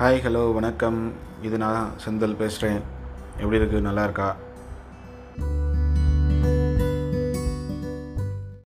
Hi hello வணக்கம். இது நான் செந்தல் பேசுகிறேன் எப்படி இருக்குது நல்லா இருக்கா?